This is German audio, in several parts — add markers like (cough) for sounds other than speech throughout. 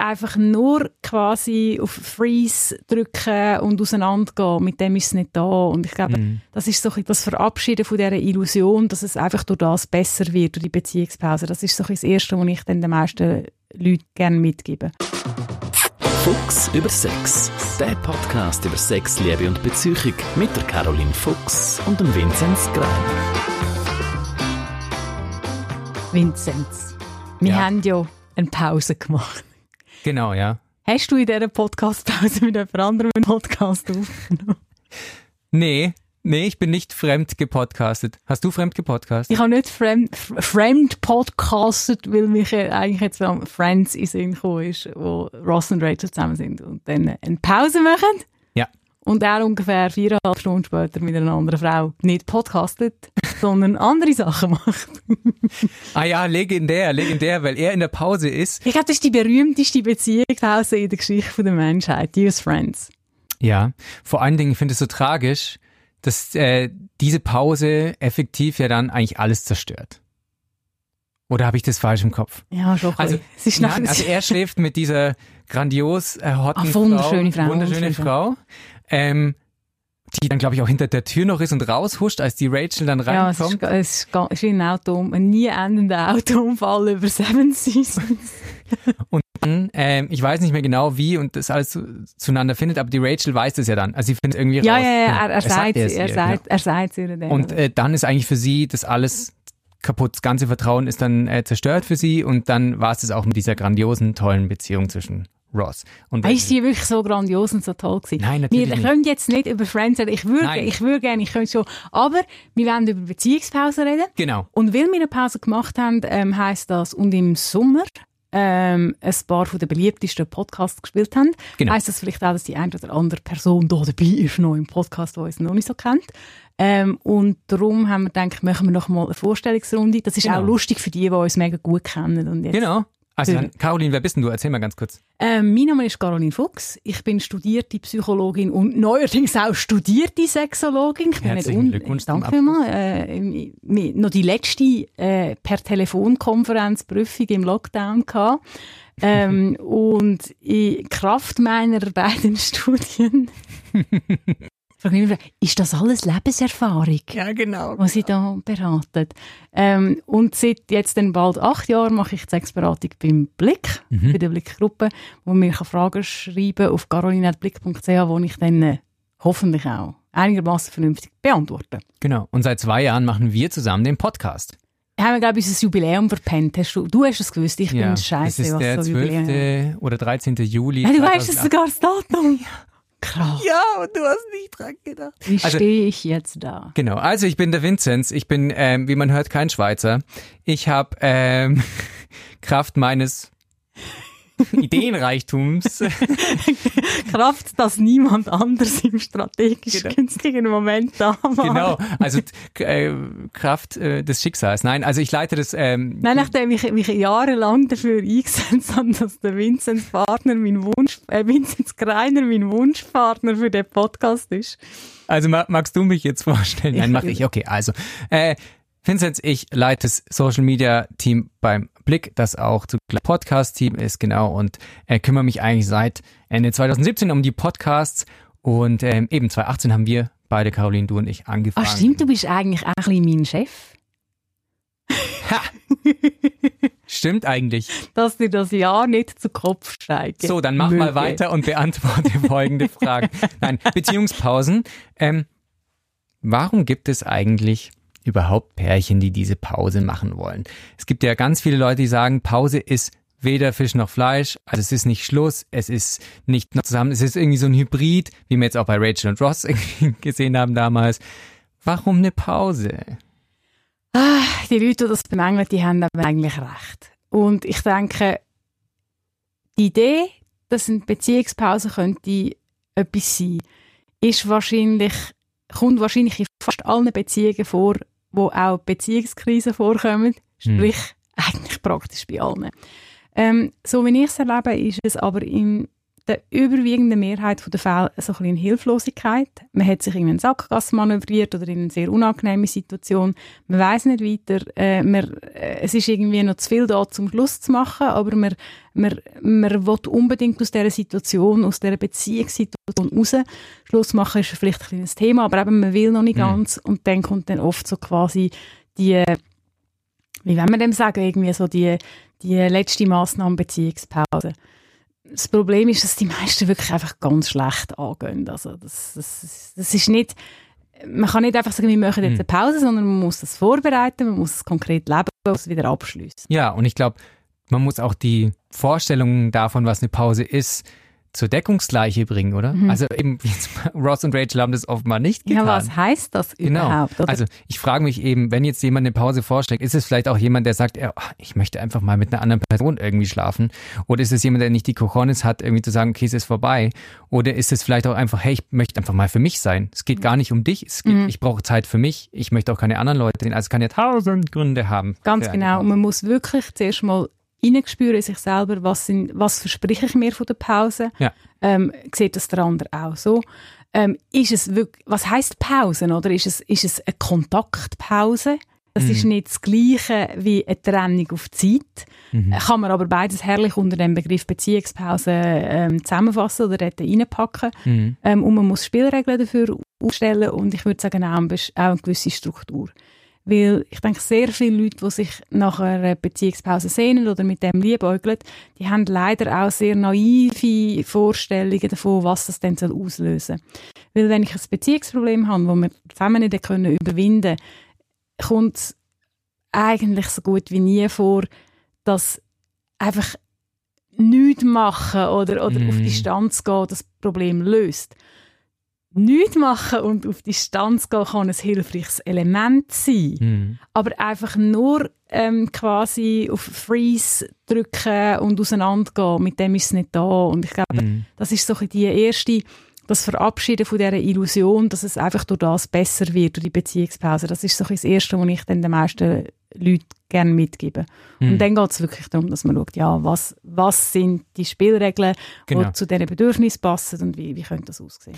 einfach nur quasi auf Freeze drücken und auseinandergehen, mit dem ist es nicht da. Und ich glaube, Mhm. das ist so ein bisschen das Verabschieden von dieser Illusion, dass es einfach durch das besser wird, durch die Beziehungspause. Das ist so ein bisschen das Erste, was ich dann den meisten Leuten gerne mitgebe. Fuchs über Sex. Der Podcast über Sex, Liebe und Beziehung mit der Caroline Fuchs und dem Vinzenz Greiner. Vinzenz, wir Ja. haben ja eine Pause gemacht. Genau, ja. Hast du in dieser Podcast-Pause mit jemand anderem einen Podcast aufgenommen? Nee, nee, ich bin nicht fremd gepodcastet. Hast du fremd gepodcastet? Ich habe nicht fremd, fremd podcastet, weil mich eigentlich jetzt am Friends in Sinn gekommen ist, wo Ross und Rachel zusammen sind und dann eine Pause machen. Ja. Und er ungefähr viereinhalb Stunden später mit einer anderen Frau nicht podcastet, sondern andere Sachen macht. (laughs) Ah ja, legendär, legendär, weil er in der Pause ist. Ich glaube, das ist die berühmteste Beziehungspause in der Geschichte der Menschheit. Die als Friends. Ja, vor allen Dingen, ich finde es so tragisch, dass äh, diese Pause effektiv ja dann eigentlich alles zerstört. Oder habe ich das falsch im Kopf? Ja, schon. Also, Nein, also er (laughs) schläft mit dieser grandios äh, hotten Ah, wunderschöne Frau, Frau, wunderschöne wunderschöne Frau, ähm, die dann glaube ich auch hinter der Tür noch ist und raushuscht, als die Rachel dann ja, reinkommt. ga- es ist, es ein Auto, ein nie endender Autounfall über Seven (laughs) Seasons. Und dann, ähm, ich weiß nicht mehr genau wie und das alles zu, zueinander findet, aber die Rachel weiß das ja dann. Also sie findet irgendwie Ja, raus. ja, ja, Genau. er, er, sagt, es er, sagt, genau. er sagt ihr dann. Und äh, dann ist eigentlich für sie das alles kaputt. Das ganze Vertrauen ist dann äh, zerstört für sie und dann war es das auch mit dieser grandiosen, tollen Beziehung zwischen Ross und ist sie wirklich so grandios und so toll gewesen? Nein, natürlich Wir nicht. können jetzt nicht über Friends reden. Ich würde, Nein. ich würde gerne, ich könnte schon. Aber wir wollen über Beziehungspause reden. Genau. Und weil wir eine Pause gemacht haben, ähm, heisst das, und im Sommer ähm, ein paar von den beliebtesten Podcasts gespielt haben, Genau. heisst das vielleicht auch, dass die eine oder andere Person da dabei ist, noch im Podcast, die uns noch nicht so kennt. Ähm, und darum haben wir gedacht, machen wir noch mal eine Vorstellungsrunde. Das ist Genau. auch lustig für die, die uns mega gut kennen. Und jetzt Genau. Also dann, Caroline, wer bist denn du? Erzähl mal ganz kurz. ähm, mein Name ist Caroline Fuchs. Ich bin studierte Psychologin und neuerdings auch studierte Sexologin. Ich bin Herzlichen nicht Glückwunsch Danke vielmals. Äh, noch die letzte äh, per Telefonkonferenz Prüfung im Lockdown gehabt. ähm, (laughs) und in Kraft meiner beiden Studien (laughs) ist das alles Lebenserfahrung? Ja, genau. was sie da beraten. Ähm, und seit jetzt dann bald acht Jahren mache ich die Sexberatung beim Blick, Mhm. bei der Blickgruppe, wo mir kann Fragen schreiben auf caroline.blick.ch, wo ich dann äh, hoffentlich auch einigermaßen vernünftig beantworte. Genau. Und seit zwei Jahren machen wir zusammen den Podcast. Haben wir, glaube ich, unser Jubiläum verpennt. Hast du, du hast es gewusst, ich bin das scheiße, ist was der so Jubiläum 12. oder 13. Juli. Ja, du weißt es 2008. sogar das Datum. Krass. Ja, und du hast nicht dran gedacht. Wie Also- stehe ich jetzt da? Genau, also ich bin der Vinzenz, ich bin, ähm, wie man hört, kein Schweizer. Ich habe ähm, (laughs) Kraft meines (laughs) Ideenreichtums (laughs) Kraft, dass niemand anders im strategisch Genau. günstigen Moment da war. Genau, also äh, Kraft äh, des Schicksals. Nein, also ich leite das. Ähm, Nein, nachdem ich mich jahrelang dafür eingesetzt habe, dass der Vinzenz Partner mein Wunsch, äh, Vinzenz Greiner mein Wunschpartner für den Podcast ist. also ma magst du mich jetzt vorstellen? Nein, mache ich. Okay, also äh, Vinzenz, ich leite das Social Media Team beim Blick, das auch zugleich Podcast Team ist, genau, und äh, kümmere mich eigentlich seit Ende 2017 um die Podcasts und ähm, eben 2018 haben wir beide, Caroline, du und ich, angefangen. Ah, stimmt, du bist eigentlich auch ein bisschen mein Chef. Stimmt eigentlich. Dass dir das Jahr nicht zu Kopf steigt. So, dann mach mal Möge. weiter und beantworte (laughs) folgende Fragen. Nein, Beziehungspausen. Ähm, warum gibt es eigentlich überhaupt Pärchen, die diese Pause machen wollen? Es gibt ja ganz viele Leute, die sagen, Pause ist weder Fisch noch Fleisch, also es ist nicht Schluss, es ist nicht noch zusammen, es ist irgendwie so ein Hybrid, wie wir jetzt auch bei Rachel und Ross (laughs) gesehen haben damals. Warum eine Pause? Ah, die Leute, die das bemängeln, die haben aber eigentlich recht. Und ich denke, die Idee, dass eine Beziehungspause könnte etwas sein, ist wahrscheinlich, kommt wahrscheinlich in fast allen Beziehungen vor, wo auch Beziehungskrisen vorkommen. Sprich, eigentlich praktisch bei allen. Ähm, so wie ich es erlebe, ist es aber in der überwiegenden Mehrheit der Fälle so ein bisschen Hilflosigkeit. Man hat sich in einen Sackgasse manövriert oder in eine sehr unangenehme Situation. Man weiß nicht weiter. Äh, man, äh, es ist irgendwie noch zu viel da zum Schluss zu machen, aber man, man, man will unbedingt aus dieser Situation, aus dieser Beziehungssituation raus. Schluss machen ist vielleicht ein kleines Thema, aber eben man will noch nicht mhm. ganz und dann kommt dann oft so quasi die, wie wollen wir dem sagen, irgendwie so die, die letzte Massnahme Beziehungspause das Problem ist, dass die meisten wirklich einfach ganz schlecht angehen. Also das, das, das ist nicht, man kann nicht einfach sagen, wir machen jetzt eine hm. Pause, sondern man muss das vorbereiten, man muss es konkret leben und es wieder abschließen. Ja, und ich glaube, man muss auch die Vorstellungen davon, was eine Pause ist, zur Deckungsgleiche bringen, oder? Mhm. Also eben, (laughs) Ross und Rachel haben das offenbar nicht getan. Ja, was heißt das genau. überhaupt? Genau. Also ich frage mich eben, wenn jetzt jemand eine Pause vorschlägt, ist es vielleicht auch jemand, der sagt, ich möchte einfach mal mit einer anderen Person irgendwie schlafen? Oder ist es jemand, der nicht die Cojones hat, irgendwie zu sagen, okay, es ist vorbei? Oder ist es vielleicht auch einfach, hey, ich möchte einfach mal für mich sein. Es geht gar nicht um dich, es geht, mhm. ich brauche Zeit für mich, ich möchte auch keine anderen Leute sehen. Also es kann ja tausend Gründe haben. Ganz genau. Und man muss wirklich zuerst mal reingespüren in sich selber, was, sind, was verspreche ich mir von der Pause. Ja. Ähm, sieht das der andere auch so? Ähm, ist es wirklich, was heißt Pausen, oder? Ist es, ist es eine Kontaktpause? Das mhm. ist nicht das Gleiche wie eine Trennung auf Zeit. Mhm. Kann man aber beides herrlich unter dem Begriff Beziehungspause ähm, zusammenfassen oder dort reinpacken. Mhm. Ähm, und man muss Spielregeln dafür aufstellen und ich würde sagen auch eine gewisse Struktur. Weil ich denke, sehr viele Leute, die sich nach einer Beziehungspause sehnen oder mit dem liebäugeln, die haben leider auch sehr naive Vorstellungen davon, was das denn auslösen soll. Weil wenn ich ein Beziehungsproblem habe, das wir zusammen nicht können überwinden können, kommt es eigentlich so gut wie nie vor, dass einfach nichts machen oder, oder mm. auf Distanz gehen das Problem löst nichts machen und auf Distanz gehen kann ein hilfreiches Element sein. Mhm. Aber einfach nur ähm, quasi auf Freeze drücken und auseinandergehen, mit dem ist es nicht da. Und ich glaube, mhm. das ist so die erste, das Verabschieden von dieser Illusion, dass es einfach durch das besser wird, durch die Beziehungspause. Das ist so das Erste, was ich dann den meisten Leuten gerne mitgebe. Mhm. Und dann geht es wirklich darum, dass man schaut, ja, was, was sind die Spielregeln, genau. die zu diesen Bedürfnissen passen und wie, wie könnte das aussehen.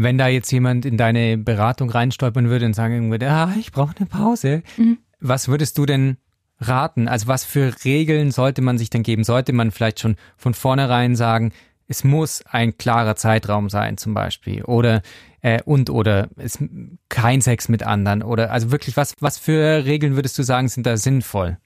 Wenn da jetzt jemand in deine Beratung reinstolpern würde und sagen würde, ah, ich brauche eine Pause, mhm. was würdest du denn raten? Also was für Regeln sollte man sich denn geben? Sollte man vielleicht schon von vornherein sagen, es muss ein klarer Zeitraum sein zum Beispiel oder äh, und oder es, kein Sex mit anderen oder also wirklich was was für Regeln würdest du sagen sind da sinnvoll?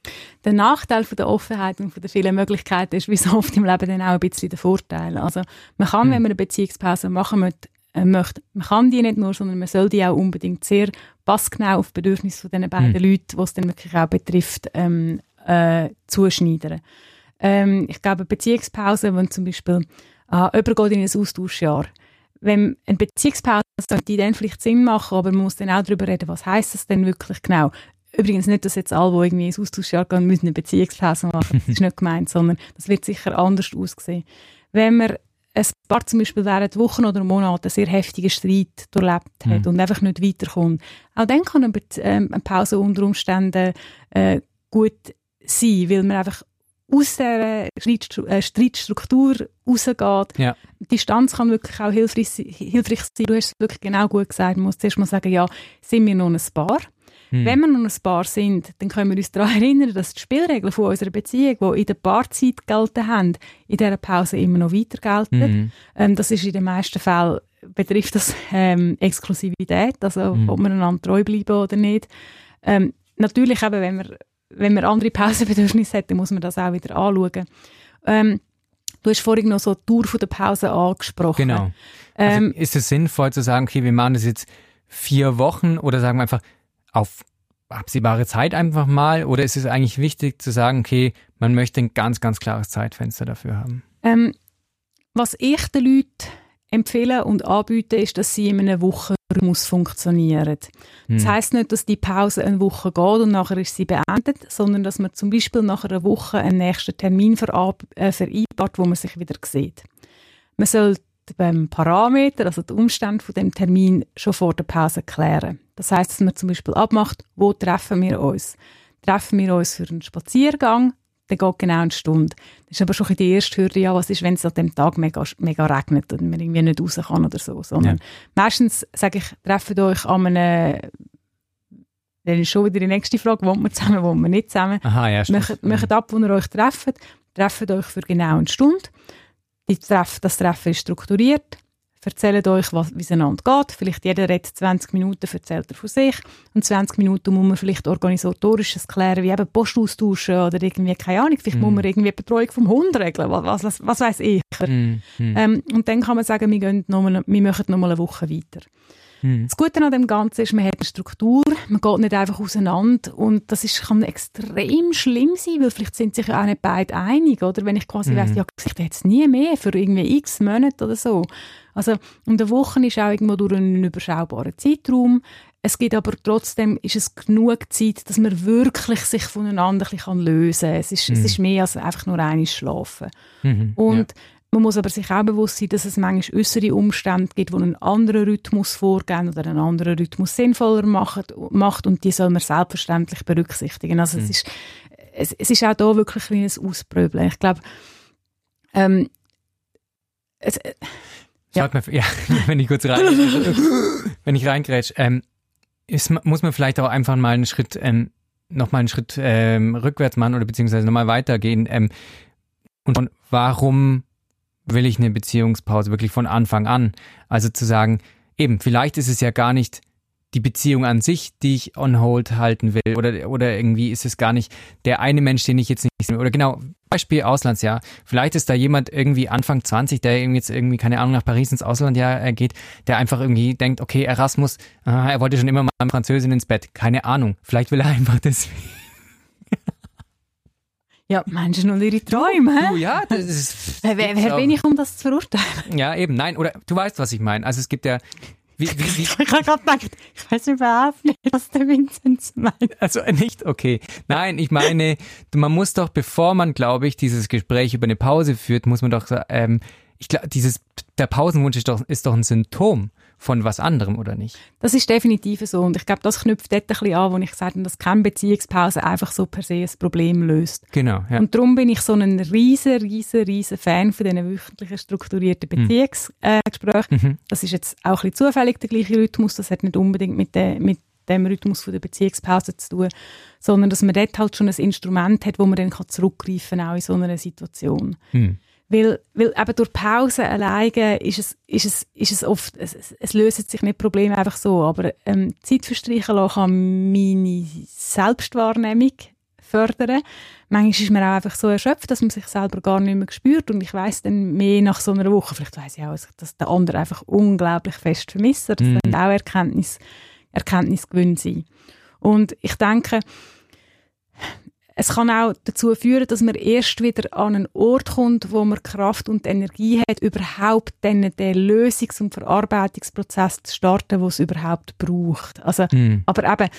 Der Nachteil von der Offenheit und von der vielen Möglichkeiten ist wie so (laughs) oft im Leben dann auch ein bisschen der Vorteil. Also man kann, hm. wenn man eine Beziehungspause machen möchte, äh, möchte. Man kann die nicht nur, sondern man soll die auch unbedingt sehr passgenau auf die Bedürfnisse von diesen beiden mhm. Leuten, die es dann wirklich auch betrifft, ähm, äh, zuschneiden. Ähm, ich glaube, Beziehungspause, wenn zum Beispiel äh, jemand geht in ein Austauschjahr, wenn eine Beziehungspause sollte dann vielleicht Sinn machen, aber man muss dann auch darüber reden, was heißt das denn wirklich genau. Übrigens nicht, dass jetzt alle, die irgendwie ins Austauschjahr gehen, müssen eine Beziehungspause machen. Das ist nicht gemeint, sondern das wird sicher anders aussehen. Wenn man ein Paar zum Beispiel während Wochen oder Monaten sehr heftigen Streit durchlebt hat mhm. und einfach nicht weiterkommt, auch dann kann eine, ähm, eine Pause unter Umständen äh, gut sein, weil man einfach aus der äh, Streitstruktur rausgeht. Ja. Distanz kann wirklich auch hilfreich, hilfreich sein. Du hast es wirklich genau gut gesagt. Man muss zuerst mal sagen, ja, sind wir noch ein Paar? Hm. Wenn wir noch ein Paar sind, dann können wir uns daran erinnern, dass die Spielregeln von unserer Beziehung, die in der Paarzeit gelten haben, in dieser Pause immer noch weiter gelten. Hm. Ähm, das ist in den meisten Fällen betrifft das ähm, Exklusivität, also hm. ob wir einander treu bleiben oder nicht. Ähm, natürlich eben, wenn man, wenn man andere Pausenbedürfnisse hat, dann muss man das auch wieder anschauen. Ähm, du hast vorhin noch so die Tour der Pause angesprochen. Genau. Also ähm, ist es sinnvoll zu sagen, okay, wir machen das jetzt vier Wochen oder sagen wir einfach auf absehbare Zeit einfach mal? Oder ist es eigentlich wichtig zu sagen, okay, man möchte ein ganz, ganz klares Zeitfenster dafür haben? Ähm, was ich den Leuten empfehle und anbiete, ist, dass sie in einer Woche muss funktionieren. Hm. Das heißt nicht, dass die Pause eine Woche geht und nachher ist sie beendet, sondern dass man zum Beispiel nach einer Woche einen nächsten Termin äh, vereinbart, wo man sich wieder sieht. Man soll beim Parameter, also die Umstände von dem Termin, schon vor der Pause klären. Das heißt, dass man zum Beispiel abmacht, wo treffen wir uns? Treffen wir uns für einen Spaziergang? dann geht genau eine Stunde. Das ist aber schon die erste Hürde, ja, was ist, wenn es an dem Tag mega, mega regnet und man irgendwie nicht raus kann oder so, sondern ja. meistens sage ich, trefft euch an einem dann ist schon wieder die nächste Frage, wohnt man zusammen, wohnt man nicht zusammen. Aha, ja, macht, macht ab, wo ihr euch trefft, trefft euch für genau eine Stunde. Die Treff, das Treffen ist strukturiert erzählen euch, wie es einander geht. Vielleicht jeder redet 20 Minuten, erzählt er von sich. Und 20 Minuten muss man vielleicht organisatorisches klären, wie eben Post austauschen oder irgendwie, keine Ahnung, vielleicht mm. muss man irgendwie Betreuung vom Hund regeln, was, was, was weiß ich. Mm. Mm. Ähm, und dann kann man sagen, wir, gehen noch mal, wir machen noch mal eine Woche weiter. Mhm. Das Gute an dem Ganzen ist, man hat eine Struktur, man geht nicht einfach auseinander und das ist, kann extrem schlimm sein, weil vielleicht sind sich ja auch nicht beide einig, oder? Wenn ich quasi mhm. weiss, ja, ich jetzt nie mehr für irgendwie x Monate oder so. Also, und eine Woche ist auch irgendwo durch einen überschaubaren Zeitraum. Es gibt aber trotzdem, ist es genug Zeit, dass man wirklich sich voneinander ein bisschen lösen kann. Es ist, mhm. es ist mehr als einfach nur eines Schlafen. Mhm, und ja. Man muss aber sich auch bewusst sein, dass es manchmal äußere Umstände gibt, die einen anderen Rhythmus vorgehen oder einen anderen Rhythmus sinnvoller macht, macht und die soll man selbstverständlich berücksichtigen. Also mhm. es, ist, es, es, ist auch da wirklich ein Ausprobeln. Ich glaube, ähm, es, äh, ja. Mir, (laughs) ja, wenn ich kurz rein, (laughs) wenn ich reingrätsch, ähm, ist, muss man vielleicht auch einfach mal einen Schritt, ähm, noch mal einen Schritt ähm, rückwärts machen oder beziehungsweise nochmal weitergehen. Ähm, und warum will ich eine Beziehungspause wirklich von Anfang an. Also zu sagen, eben, vielleicht ist es ja gar nicht die Beziehung an sich, die ich on hold halten will oder, oder irgendwie ist es gar nicht der eine Mensch, den ich jetzt nicht oder genau, Beispiel Auslandsjahr. Vielleicht ist da jemand irgendwie Anfang 20, der jetzt irgendwie, keine Ahnung, nach Paris ins Auslandsjahr äh, geht, der einfach irgendwie denkt, okay, Erasmus, er wollte schon immer mal Französin ins Bett. Keine Ahnung. Vielleicht will er (laughs) einfach deswegen ja, Menschen und ihre Träume. Du, ja, das ist. wer, wer, wer bin ich, um das zu verurteilen? Ja, eben, nein, oder du weißt, was ich meine. Also es gibt ja. Wie, wie, wie, (laughs) ich habe gerade gedacht, ich weiß überhaupt nicht, was der Vinzenz meint. Also äh, nicht, okay. Nein, ich meine, man muss doch, bevor man, glaube ich, dieses Gespräch über eine Pause führt, muss man doch, ähm, ich glaube, dieses, der Pausenwunsch ist doch, ist doch ein Symptom von was anderem, oder nicht? Das ist definitiv so. Und ich glaube, das knüpft dort ein bisschen an, wo ich sage, dass keine Beziehungspause einfach so per se ein Problem löst. Genau. Ja. Und darum bin ich so ein riesen, riesen, riesen Fan von diesen wöchentlichen strukturierten hm. Beziehungsgesprächen. Mhm. Das ist jetzt auch ein bisschen zufällig der gleiche Rhythmus. Das hat nicht unbedingt mit, der, mit dem Rhythmus von der Beziehungspause zu tun, sondern dass man dort halt schon ein Instrument hat, wo man dann zurückgreifen kann, auch in so einer Situation. Mhm. Weil, weil eben durch Pause alleine ist es, ist es, ist es oft, es, es lösen sich nicht Probleme einfach so, aber ähm, Zeit verstreichen lassen kann meine Selbstwahrnehmung fördern. Manchmal ist man auch einfach so erschöpft, dass man sich selber gar nicht mehr spürt und ich weiß dann mehr nach so einer Woche, vielleicht weiß ich auch, dass der andere einfach unglaublich fest vermisst. Das mm. auch Erkenntnis, Erkenntnisgewinn sein. Und ich denke, es kann auch dazu führen, dass man erst wieder an einen Ort kommt, wo man Kraft und Energie hat, überhaupt dann den Lösungs- und Verarbeitungsprozess zu starten, wo es überhaupt braucht. Also, mm. aber eben,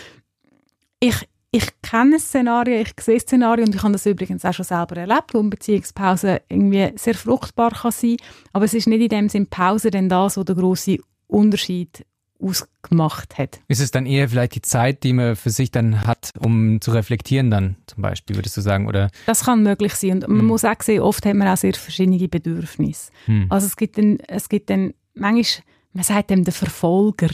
ich, ich kenne Szenarien, ich sehe Szenarien und ich habe das übrigens auch schon selber erlebt, wo eine Beziehungspause irgendwie sehr fruchtbar kann sein, aber es ist nicht in dem Sinn Pause denn das, wo der große Unterschied ausgemacht hat. Ist es dann eher vielleicht die Zeit, die man für sich dann hat, um zu reflektieren dann zum Beispiel, würdest du sagen? Oder? Das kann möglich sein. Und man hm. muss auch sehen, oft hat man auch sehr verschiedene Bedürfnisse. Hm. Also es gibt dann, es gibt dann manchmal man sagt dem der Verfolger.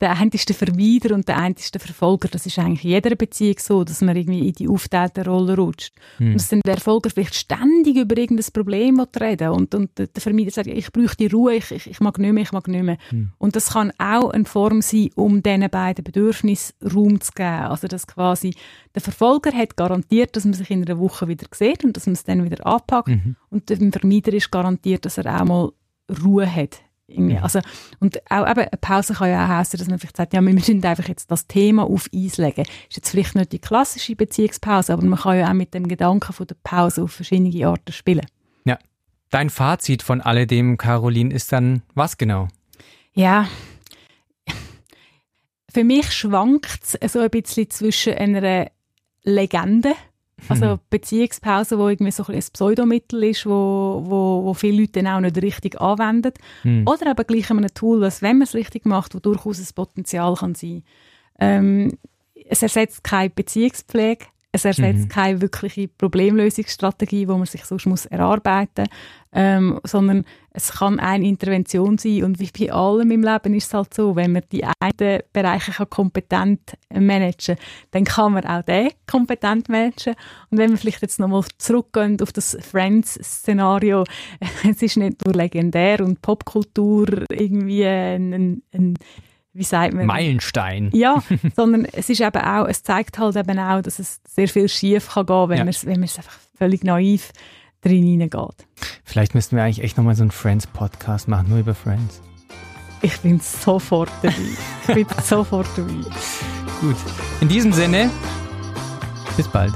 Der eine ist der Vermeider und der eine ist der Verfolger. Das ist eigentlich in jeder Beziehung so, dass man irgendwie in die aufgeteilte Rolle rutscht. Hm. Und dass dann der Verfolger vielleicht ständig über irgendein Problem reden und, und der Vermeider sagt, ich brauche die Ruhe, ich, ich, ich, mag nicht mehr, ich mag nicht mehr. Hm. Und das kann auch eine Form sein, um diesen beiden Bedürfnissen Raum zu geben. Also dass quasi der Verfolger hat garantiert, dass man sich in einer Woche wieder sieht und dass man es dann wieder anpackt. Mhm. Und der Vermeider ist garantiert, dass er auch mal Ruhe hat irgendwie. Mhm. Also, und auch eben, eine Pause kann ja auch heißen, dass man vielleicht sagt, ja, wir müssen einfach jetzt das Thema auf Eis legen. Ist jetzt vielleicht nicht die klassische Beziehungspause, aber man kann ja auch mit dem Gedanken von der Pause auf verschiedene Arten spielen. Ja. Dein Fazit von alledem, Caroline, ist dann was genau? Ja. Für mich schwankt es so ein bisschen zwischen einer Legende also hm. Beziehungspause, wo irgendwie so ein, ein Pseudomittel ist, wo, wo, wo viele Leute dann auch nicht richtig anwenden. Hm. Oder aber gleich ein Tool, das, wenn man es richtig macht, wo durchaus ein Potenzial kann sein. Ähm, es ersetzt keine Beziehungspflege, Es ersetzt mhm. keine wirkliche Problemlösungsstrategie, die man sich sonst muss erarbeiten muss, ähm, sondern es kann eine Intervention sein. Und wie bei allem im Leben ist es halt so, wenn man die einen Bereiche kann kompetent managen kann, dann kann man auch den kompetent managen. Und wenn wir vielleicht jetzt nochmal zurückgehen auf das Friends-Szenario, (laughs) es ist nicht nur legendär und Popkultur irgendwie ein, ein, ein wie sagt man? Meilenstein. Ja, (laughs) sondern es ist eben auch, es zeigt halt eben auch, dass es sehr viel schief kann gehen, wenn ja. man es, wenn man es einfach völlig naiv drin hineingeht. Vielleicht müssten wir eigentlich echt nochmal so einen Friends-Podcast machen, nur über Friends. Ich bin sofort dabei. Ich bin (laughs) sofort dabei. Gut. In diesem Sinne, bis bald.